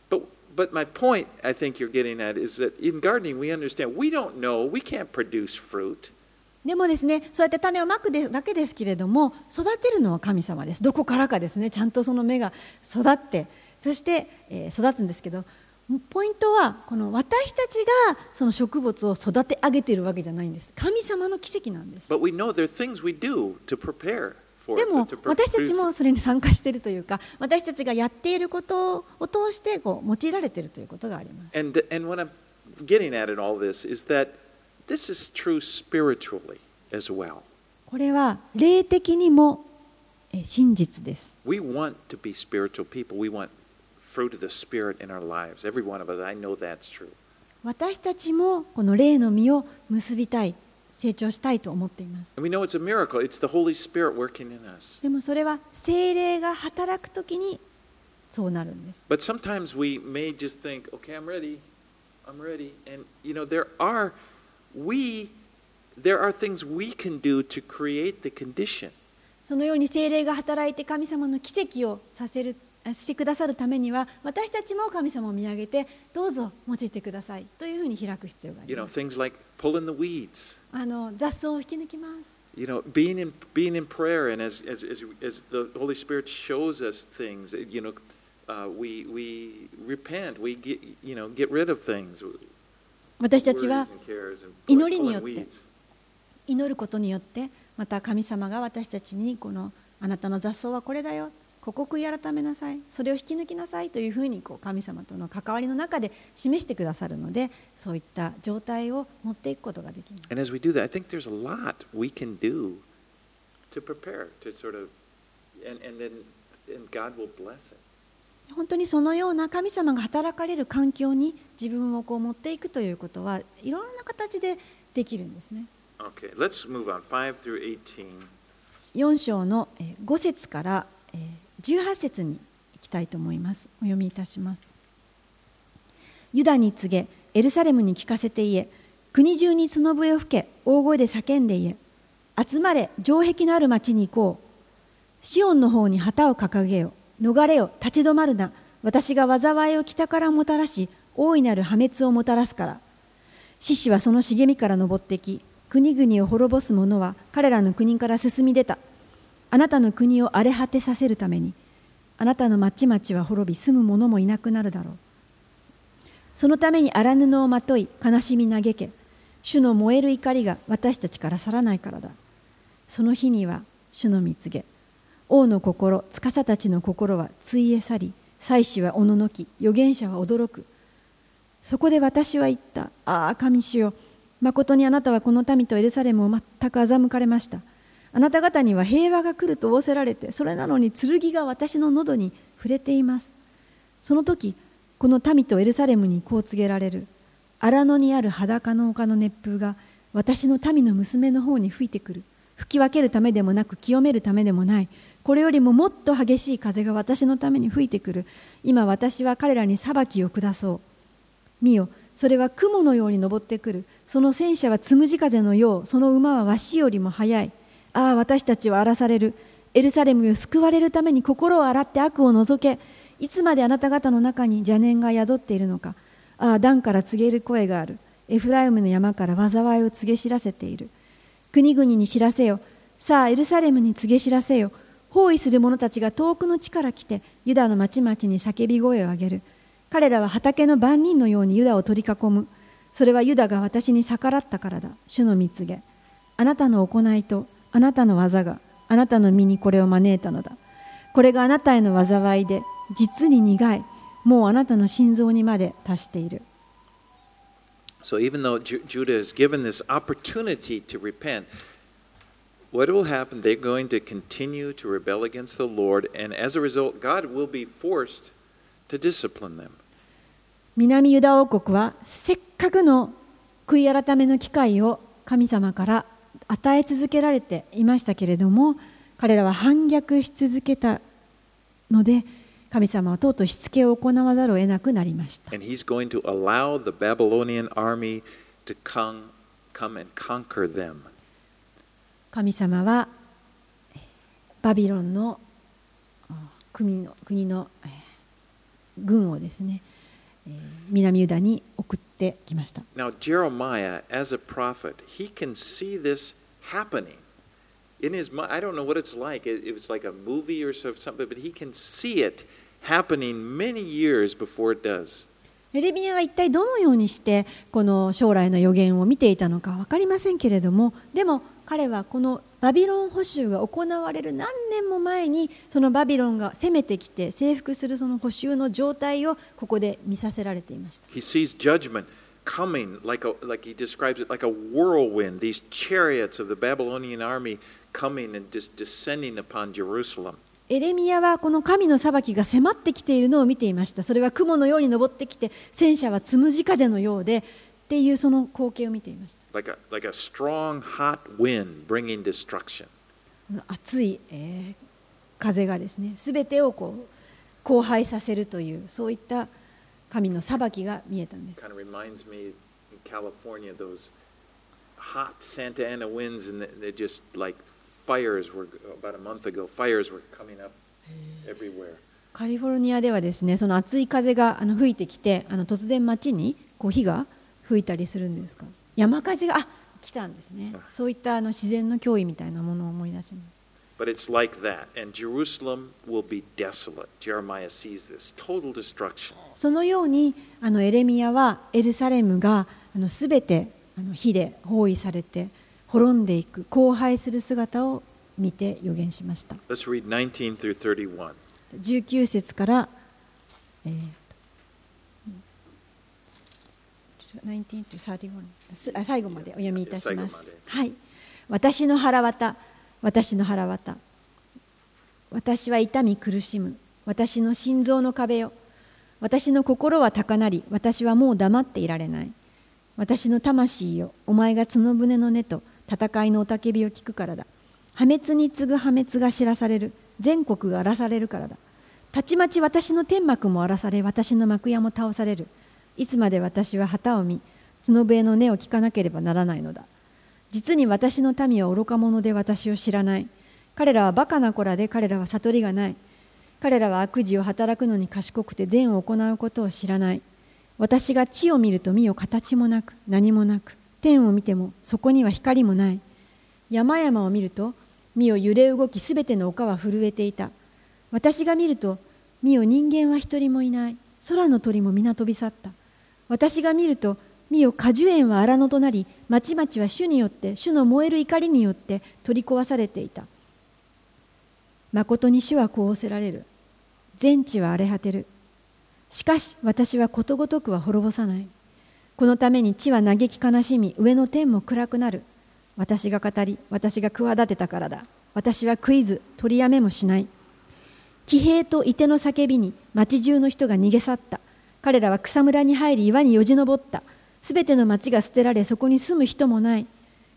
But but my point, I think you're getting at, is that in gardening we understand we don't know, we can't produce fruit. でもですねそうやって種をまくでだけですけれども育てるのは神様です。どこからかですね。ちゃんとその芽が育ってそして、えー育つんですけどポイントはこの私たちがその植物を育て上げているわけじゃないんです。神様の奇跡なんです。でも私たちも.それに参加しているというか私たちがやっていることを通してこう用いられているということがあります。And and what I'm getting at in all this is that this is true spiritually as well. これは霊的にもえー真実です We want to be spiritual people. We want fruit of the Spirit in our lives. Every one of us, I know that's true. 私たちもこの霊の実を結びたい 成長したいと思っています。 And we know it's a miracle. It's the Holy Spirit working in us. でもそれは精霊が働くときにそうなるんです。 But sometimes we may just think, okay, I'm ready. I'm ready. And, you know, there are, we, there are things we can do to create the condition. そのように精霊が働いて神様の奇跡をさせるしてくださるためには私たちも神様を見上げてどうぞ用いてくださいというふうに開く必要があ You り know, ます。 things like pulling the weeds. あの雑草を引き抜きます。 You know, being in being in prayer, and as as as, as the Holy Spirit shows us things, you know, uh, we we repent, we get you know get rid of things. 私たちは祈りによって祈ることによってまた神様が私たちにこのあなたの雑草はこれだよ。ここを悔い改めなさい。それを引き抜きなさいというふうにこう神様との関わりの中で示してくださるのでそういった状態を持っていくことができます。本当にそのような神様が働かれる環境に自分をこう持っていくということはいろんな形でできるんですね。Okay, let's move on. Five through eighteen. 4章のえー5節からえー18節に行きたいと思います。お読みいたします。ユダに告げエルサレムに聞かせて言え。国中に角笛を吹け大声で叫んで言え。集まれ城壁のある町に行こう。シオンの方に旗を掲げよ逃れよ立ち止まるな。私が災いを北からもたらし大いなる破滅をもたらすから。獅子はその茂みから登ってき国々を滅ぼす者は彼らの国から進み出た。あなたの国を荒れ果てさせるためにあなたの町々は滅び住む者もいなくなるだろう。そのために荒布をまとい悲しみ嘆け。主の燃える怒りが私たちから去らないからだ。その日には主の見告げ。王の心司たちの心はついえ去り祭司はおののき預言者は驚く。そこで私は言った。ああ神主よ誠にあなたはこの民とエルサレムを全く欺かれました。あなた方には平和が来ると仰せられてそれなのに剣が私の喉に触れています。その時この民とエルサレムにこう告げられる。荒野にある裸の丘の熱風が私の民の娘の方に吹いてくる。吹き分けるためでもなく清めるためでもない。これよりももっと激しい風が私のために吹いてくる。今私は彼らに裁きを下そう。見よそれは雲のように登ってくる。その戦車はつむじ風のよう。その馬はわしよりも速い。ああ私たちは荒らされる。エルサレムを救われるために心を洗って悪を除け。いつまであなた方の中に邪念が宿っているのか。ああ段から告げる声がある。エフライムの山から災いを告げ知らせている。国々に知らせよ。さあエルサレムに告げ知らせよ。包囲する者たちが遠くの地から来てユダの町々に叫び声を上げる。彼らは畑の番人のようにユダを取り囲む。それはユダが私に逆らったからだ。主の蜜げ。あなたの行いとあなたの技があなたの身にこれを招いたのだ。これがあなたへの災いで実に苦い。もうあなたの心臓にまで達している。So even though Judah is given this opportunity to repent, what will happen? They're going to continue to rebel against the Lord, and as a result, God will be forced to discipline them. 南ユダ王国はせっかくの悔い改めの機会を神様から与え続けられていましたけれども彼らは反逆し続けたので神様はとうとうしつけを行わざるを得なくなりました And he's going to allow the Babylonian army to come, come and conquer them. 神様はえーバビロンのあ国の国の、えー軍をですね、えー南ユダに送ってきました Now, Jeremiah, as a prophet, he can see this happening. In his mind, I don't know what it's like. It, it was like a movie or so- something, but he can see it happening many years before it does. エレミヤが一体どのようにしてこの将来の予言を見ていたのか分かりませんけれどもでも彼はこのバビロン捕囚が行われる何年も前にそのバビロンが攻めてきて征服するその捕囚の状態をここで見させられていました He sees judgment coming, like, a, like he describes it, like a whirlwind, these chariots of the Babylonian army coming and just descending upon Jerusalem. エレミヤはこの神の裁きが迫ってきているのを見ていましたそれは雲のように登ってきて戦車はつむじ風のようでっていうその光景を見ていました like a, like a strong, hot wind bringing destruction. 熱い、えー風がですね全てをこう荒廃させるというそういった神の裁きが見えたんです Kind of reminds me in California, those hot Santa Ana winds, and they- they're just like fires were, about a month ago, fires were coming up everywhere. カリフォルニアではですねその熱い風があの吹いてきてあの突然街にこう火が吹いたりするんですか？山火事があ来たんですねそういったあの自然の脅威みたいなものを思い出します But it's like that, and Jerusalem will be desolate. Jeremiah sees this total destruction. そのようにあのエレミヤはエルサレムがあの全てあの火で包囲されて滅んでいく荒廃する姿を見て予言しました Let's read 19 through 31. 19節から、えー19 to 31すあ最後までお読みいたします。はい、私の腹渡、私の腹渡。私は痛み苦しむ。私の心臓の壁よ。私の心は高鳴り、私はもう黙っていられない。私の魂よ、お前が角舟の根と戦いの雄たけびを聞くからだ。破滅に次ぐ破滅が知らされる。全国が荒らされるからだ。たちまち私の天幕も荒らされ、私の幕屋も倒される。いつまで私は旗を見、角笛の音を聞かなければならないのだ。実に私の民は愚か者で私を知らない。彼らはバカな子らで彼らは悟りがない。彼らは悪事を働くのに賢くて善を行うことを知らない。私が地を見ると見よ形もなく何もなく天を見てもそこには光もない。山々を見ると見よ揺れ動きすべての丘は震えていた。私が見ると見よ人間は一人もいない。空の鳥も皆飛び去った。私が見ると見よ果樹園は荒野となり町々は主によって主の燃える怒りによって取り壊されていた。誠に主はこう仰せられる。全地は荒れ果てる。しかし私はことごとくは滅ぼさない。このために地は嘆き悲しみ上の天も暗くなる。私が語り私が企てたからだ。私はクイズ取りやめもしない。騎兵と射手の叫びに町中の人が逃げ去った。彼らは草むらに入り岩によじ登った。すべての町が捨てられそこに住む人もない。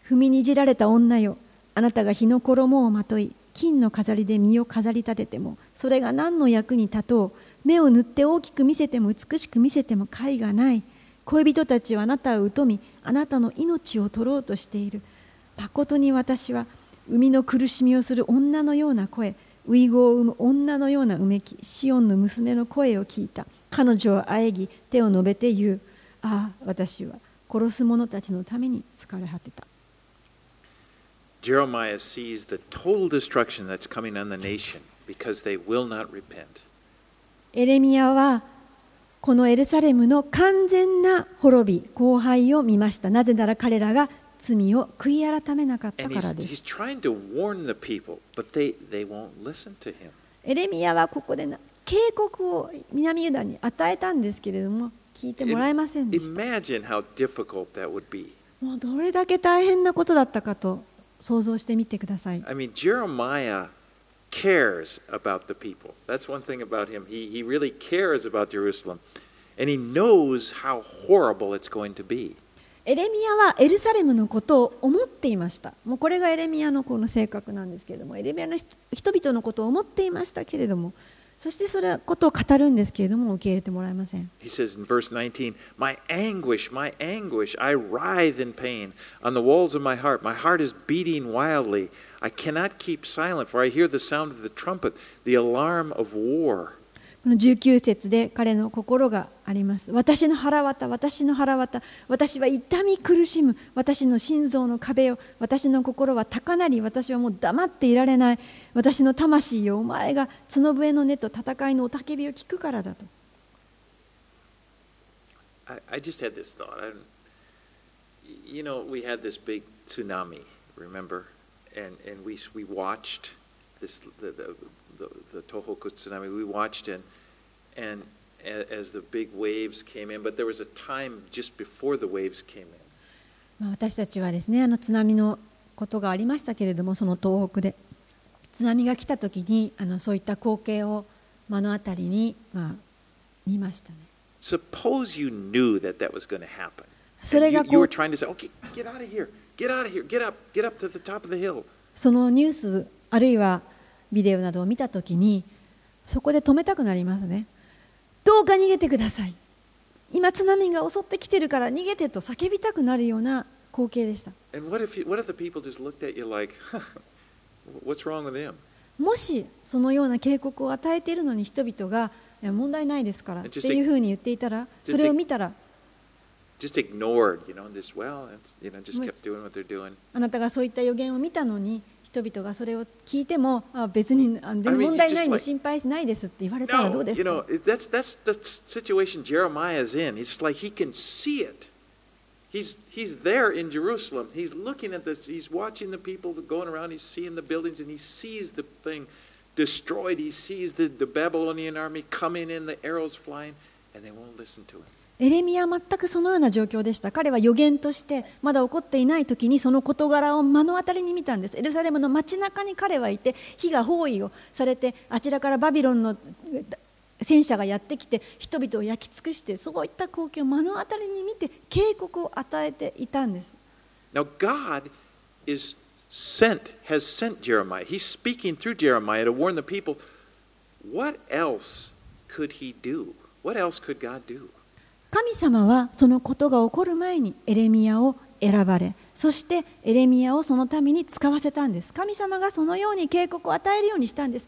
踏みにじられた女よ。あなたが日の衣をまとい金の飾りで身を飾り立ててもそれが何の役に立とう。目を塗って大きく見せても美しく見せても甲斐がない。恋人たちはあなたを疎みあなたの命を取ろうとしている。誠に私は生みの苦しみをする女のような声ウイゴを生む女のようなうめきシオンの娘の声を聞いた。彼女をあえぎ手を述べて言うああ私は殺す者たちのために疲れ果てた Jeremiah sees the total destruction that's coming on the nation because they will not repent. エレミヤはこのエルサレムの完全な滅び荒廃を見ましたなぜなら彼らが罪を悔い改めなかった And か he's, らです trying to warn the people, but they, they won't listen to him. エレミヤはここでな警告を南ユダに与えたんですけれども、聞いてもらえません。もうどれだけ大変なことだったかと想像してみてください。エレミアはエルサレムのことを思っていました。もうこれがエレミアのこの性格なんですけれども、エレミアの人々のことを思っていましたけれども。そしてそれことを語るんですけれども受け入れてもらえません He says in verse 19, My anguish, my anguish, I writhe in pain on the walls of my heart. My heart is beating wildly. I cannot keep silent, for I hear the sound of the trumpet, the alarm of war. この19節で彼の心があります私の腹渡私の腹渡私は痛み苦しむ私の心臓の壁よ私の心は高鳴り私はもう黙っていられない私の魂よお前が角笛の音と戦いの雄たけびを聞くからだと I, I just had this thought. I, you know, we had this big tsunami, remember? And, and we, we watched this, the, the, the, the Tohoku tsunami. We watched and, and as the big waves came in, but there was a time just before the waves came in. まあ、私たちはですねあの津波のことがありましたけれどもその東北で津波が来た時にあのそういった光景を目の当たりに、まあ、見ましたね Suppose you knew that that was going to happen. それ you, が you こ were う trying to say, okay, get out of here, get out of here, get up, get up to the top of the hill. そのニュースあるいはビデオなどを見たときにそこで止めたくなりますね。どうか逃げてください。今津波が襲ってきてるから逃げてと叫びたくなるような光景でした。<laughs> もしそのような警告を与えているのに人々が問題ないですからっていうふうに言っていたらそれを見たらあなたがそういった予言を見たのに人々がそれを聞いてもあ別にあで I も mean, 問題ないんで心配ないですって言われたらどう No, です you か know, it- that's, that's the situation Jeremiah's in. It's like he can see it. He's, he's there in Jerusalem. He's looking at this. He's watching the people going around. He's seeing the buildings and he sees the thing destroyed. He sees the, the Babylonian army coming in, the arrows flying, and they won't listen to him. エレミヤは全くそのような状況でした彼は予言としてまだ起こっていない時にその事柄を目の当たりに見たんですエルサレムの街中に彼はいて火が包囲をされてあちらからバビロンの戦車がやってきて人々を焼き尽くしてそういった光景を目の当たりに見て警告を与えていたんです Now, God is sent, has sent Jeremiah. He's speaking through Jeremiah to warn the people. What else could he do? What else could God do? 神様はそのことが起こる前にエレミヤを選ばれそしてエレミヤをそのために使わせたんです。神様がそのように警告を与えるようにしたんです。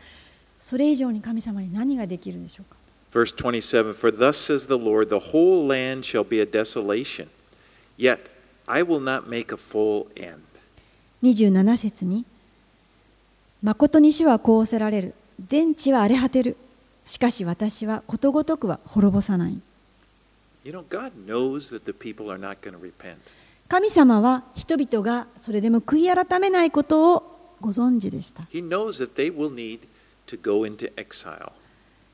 それ以上に神様に何ができるでしょうか？Verse 27 For thus says the Lord, the whole land shall be a desolation, yet I will not make a full end. 27節に「誠に主はこうおせられる全地は荒れ果てるしかし私はことごとくは滅ぼさない神様は人々がそれでも悔い改めないことをご存知でした。He knows that they will need to go into exile.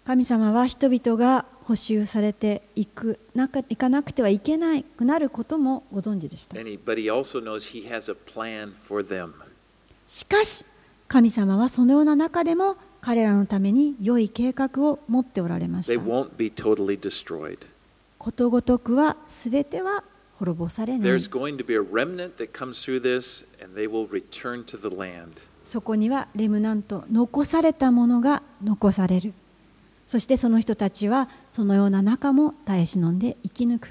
神様は人々が補修されていくなかいかなくてはいけないくなることもご存知でした.しかし神様はそのような中でも彼らのために良い計画を持っておられましたことごとくは全ては滅ぼされない There's going to be a remnant that comes through this, and they will return to the land. そこにはレムナント残されたものが残されるそしてその人たちはそのような中も耐え忍んで生き抜く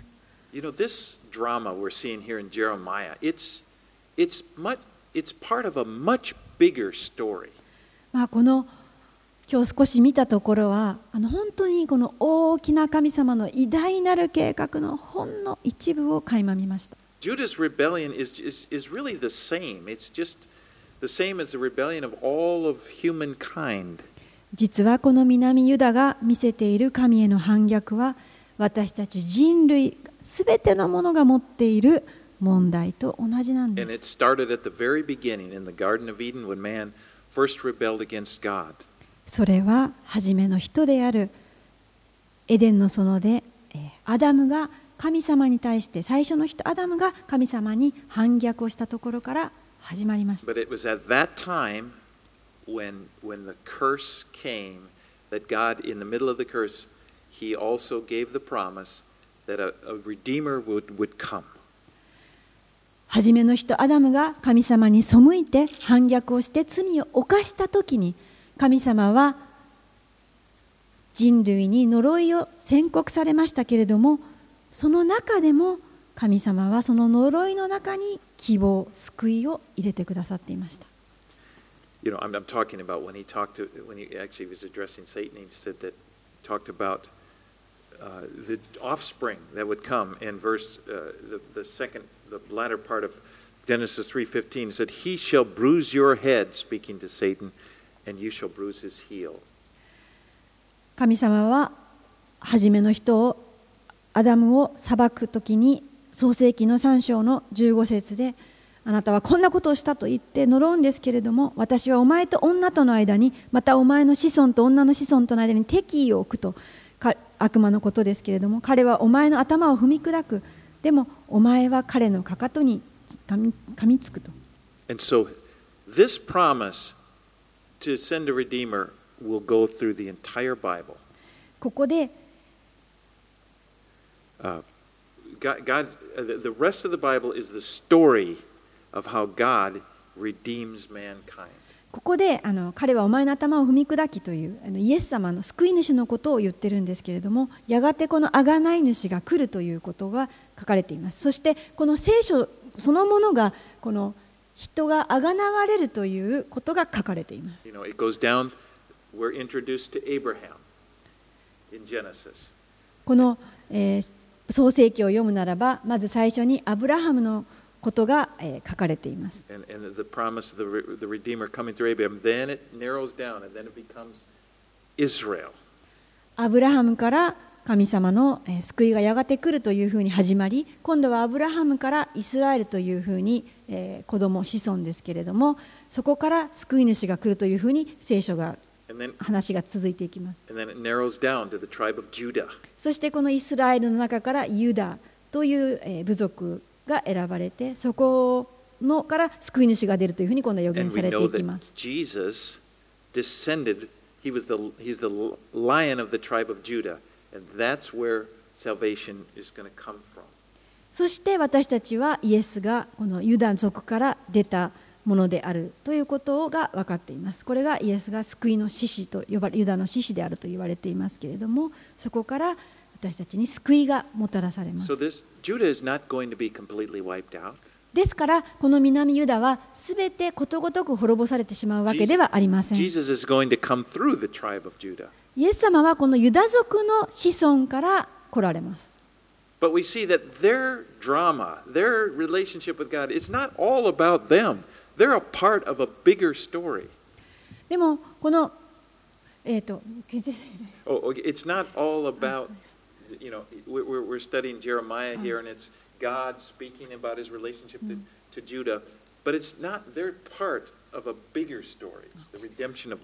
You know, this drama we're seeing here in Jeremiah, it's, it's, much, it's part of a much bigger story. まあこの今日少し見たところはあの本当にこの大きな神様の偉大なる計画のほんの一部を垣間見ました。Judas' rebellion is, is, is really the same. It's just the same as the rebellion of all of humankind. 実はこの南ユダが見せている神への反逆は私たち人類すべてのものが持っている問題と同じなんです。それは初めの人であるエデンの園でアダムが神様に対して最初の人アダムが神様に反逆をしたところから始まりました。初めの人アダムが神様に背いて反逆をして罪を犯した時に神様は人類に呪いを宣告されましたけれどもその中でも神様はその呪いの中に希望救いを入れてくださっていました You know, I'm, I'm talking about when he talked to, when he actually was addressing Satan, he said that, talked about uh, the offspring that would come in verse, uh, the, the second, the latter part of Genesis 3.15, said, He shall bruise your head, speaking to Satan, 神様は初めの人をアダムを裁く時に創世記の3章の15節であなたはこんなことをしたと言って呪うんですけれども私はお前と女との間にまたお前の子孫と女の子孫との間に敵意を置くとか悪魔のことですけれども彼はお前の頭を踏み砕く。でもお前は彼のかかとに噛み噛みつくと。And so this promise to send a redeemer will go through the entire Bible. ここで Uh, God, God uh, the rest of the Bible is the story of how God redeems mankind. ここであの彼はお前の頭を踏み砕きというあのイエス様の救い主のことを言ってるんですけれどもやがてこの贖い主が来るということが書かれていますそしてこの聖書そのものがこの人が贖がなわれるということが書かれています。この、え、創世記を読むならば、まず最初にアブラハムのことが、え、書かれています。アブラハムから神様の救いがやがて来るというふうに始まり、今度はアブラハムからイスラエルというふうに、子供子孫ですけれどもそこから救い主が来るというふうに聖書が話が続いていきます。そしてこのイスラエルの中からユダという部族が選ばれてそこのから救い主が出るというふうに今度は予言されていきます。He's the lion of the tribe of Judah, and that's where salvation is going to come from. そして私たちはイエスがこのユダ族から出たものであるということが分かっています。これがイエスが救いの獅子と呼ばれユダの獅子であると言われていますけれどもそこから私たちに救いがもたらされま So す。this Judah is not going to be completely wiped out. ですからこの南ユダはすべてことごとく滅ぼされてしまうわけではありません。Jesus is going to come through the tribe of Judah. イエス様はこのユダ族の子孫から来られます。But we see that their drama, their relationship with God, it's not all about them. They're a part of a bigger story. でもこのえっ、と Oh, okay, it's not all about, you know, we're, we're we're studying Jeremiah here, and it's God speaking about his relationship to, to Judah, but it's not, they're part of a bigger story, the redemption of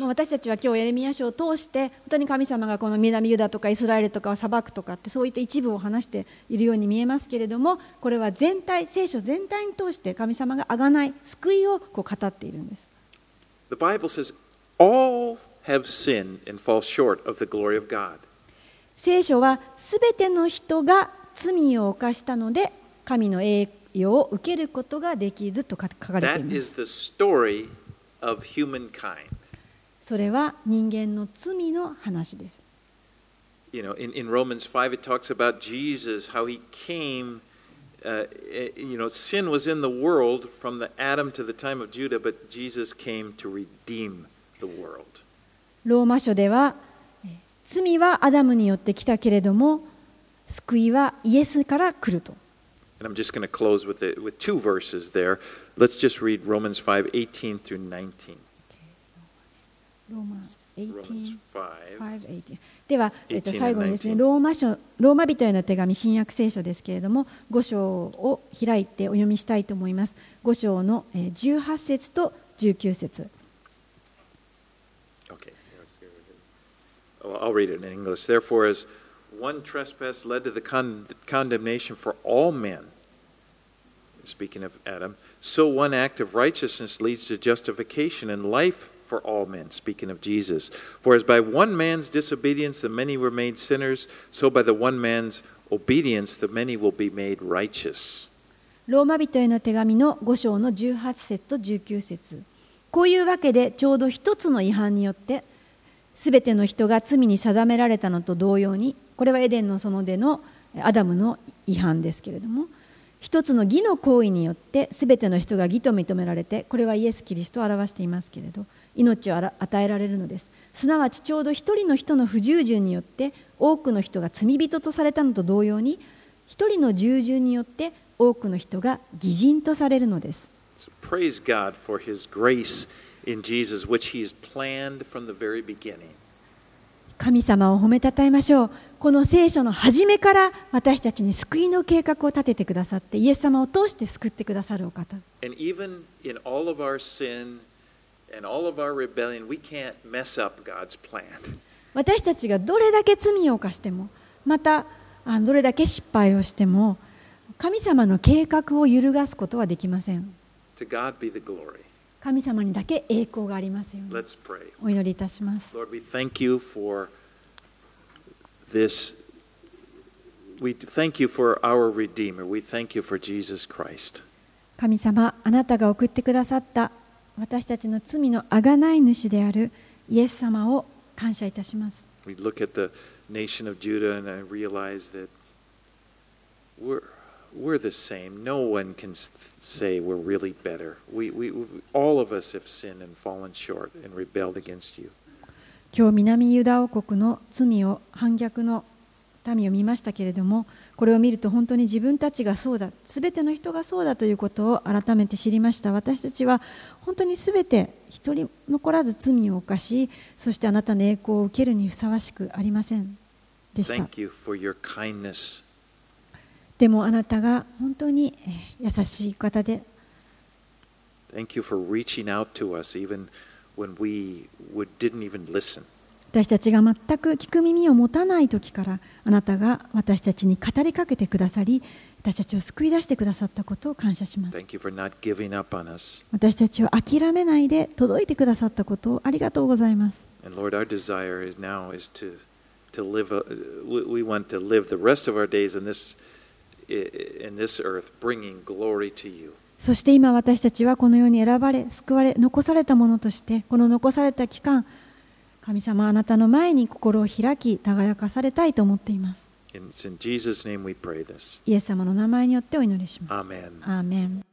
私たちは今日エレミア書を通して本当に神様がこの南ユダとかイスラエルとかを裁くとかってそういった一部を話しているように見えますけれどもこれは全体聖書全体に通して神様があがない救いをこう語っているんです。The Bible says, all have sinned and fall short of the glory of God. 聖書はすべての人が罪を犯したので神の栄誉を受けることができずと書かれてい That ま is す the story of humankind. それは人間の罪の話です You know, in, in Romans 5, it talks about Jesus, how he came. Uh, eh, you know, sin was in the world from the Adam to the time of Judah, but Jesus came to redeem the world. ローマ書ではえー罪はアダムによって来たけれども救いはイエスから来ると And I'm just going to close with, it, with two verses there. Let's just read Romans 5 18 through 19. ローマ Romans 18 5. 5では、えっと、18最後にですね and 19ローマ書ローマ人への手紙新約聖書ですけれども5章を開いてお読みしたいと思います5章のえー18節と19節 Okay. I'll read it in English. Therefore, as one trespass led to the con- condemnation for all men, speaking of Adam, so one act of righteousness leads to justification and life for all men, speaking of Jesus. For as by one man's disobedience the many were made sinners, so by the one man's obedience the many will be made righteous. ローマ人への手紙の5章の18節と19節こういうわけでちょうど一つの違反によってすべての人が罪に定められたのと同様に これはエデンの園でのアダムの違反ですけれども一つの義の行為によってすべての人が義と認められてこれはイエス・キリストを表していますけれど命を与えられるのですすなわちちょうど一人の人の不従順によって多くの人が罪人とされたのと同様に一人の従順によって多くの人が義人とされるのです。So praise God for his grace in Jesus, which he has planned from the very beginning. 神様を褒めたたえましょう。この聖書の初めから私たちに救いの計画を立ててくださって、イエス様を通して救ってくださるお方。私たちがどれだけ罪を犯しても、またあどれだけ失敗をしても、神様の計画を揺るがすことはできません。神様にだけ栄光がありますように。お祈りいたします。Lord, this we thank you for our Redeemer. We thank you for Jesus Christ. 神様あなたが送ってくださった私たちの罪のあがない主であるイエス様を感謝いたします We look at the nation of Judah and I realize that we're, we're the same. No one can s- say we're really better. We, we, we, all of us have sinned and fallen short and rebelled against you. 今日南ユダ王国の罪を反逆の民を見ましたけれどもこれを見ると本当に自分たちがそうだ全ての人がそうだということを改めて知りました。私たちは本当に全て一人残らず罪を犯しそしてあなたの栄光を受けるにふさわしくありません。でした。Thank you for your kindness. でもあなたが本当にえー優しい方で。Thank you for reaching out to us even 私たちが全く聞く耳を持たない時からあなたが私たちに語りかけてくださり私たちを救い出してくださったことを感謝します。私たちを諦めないで届いてくださったことをありがとうございます。そして今私たちはこの世に選ばれ、救われ、残されたものとして、この残された期間、神様あなたの前に心を開き、輝かされたいと思っています。And it's in Jesus' name we pray this. イエス様の名前によってお祈りします。アーメン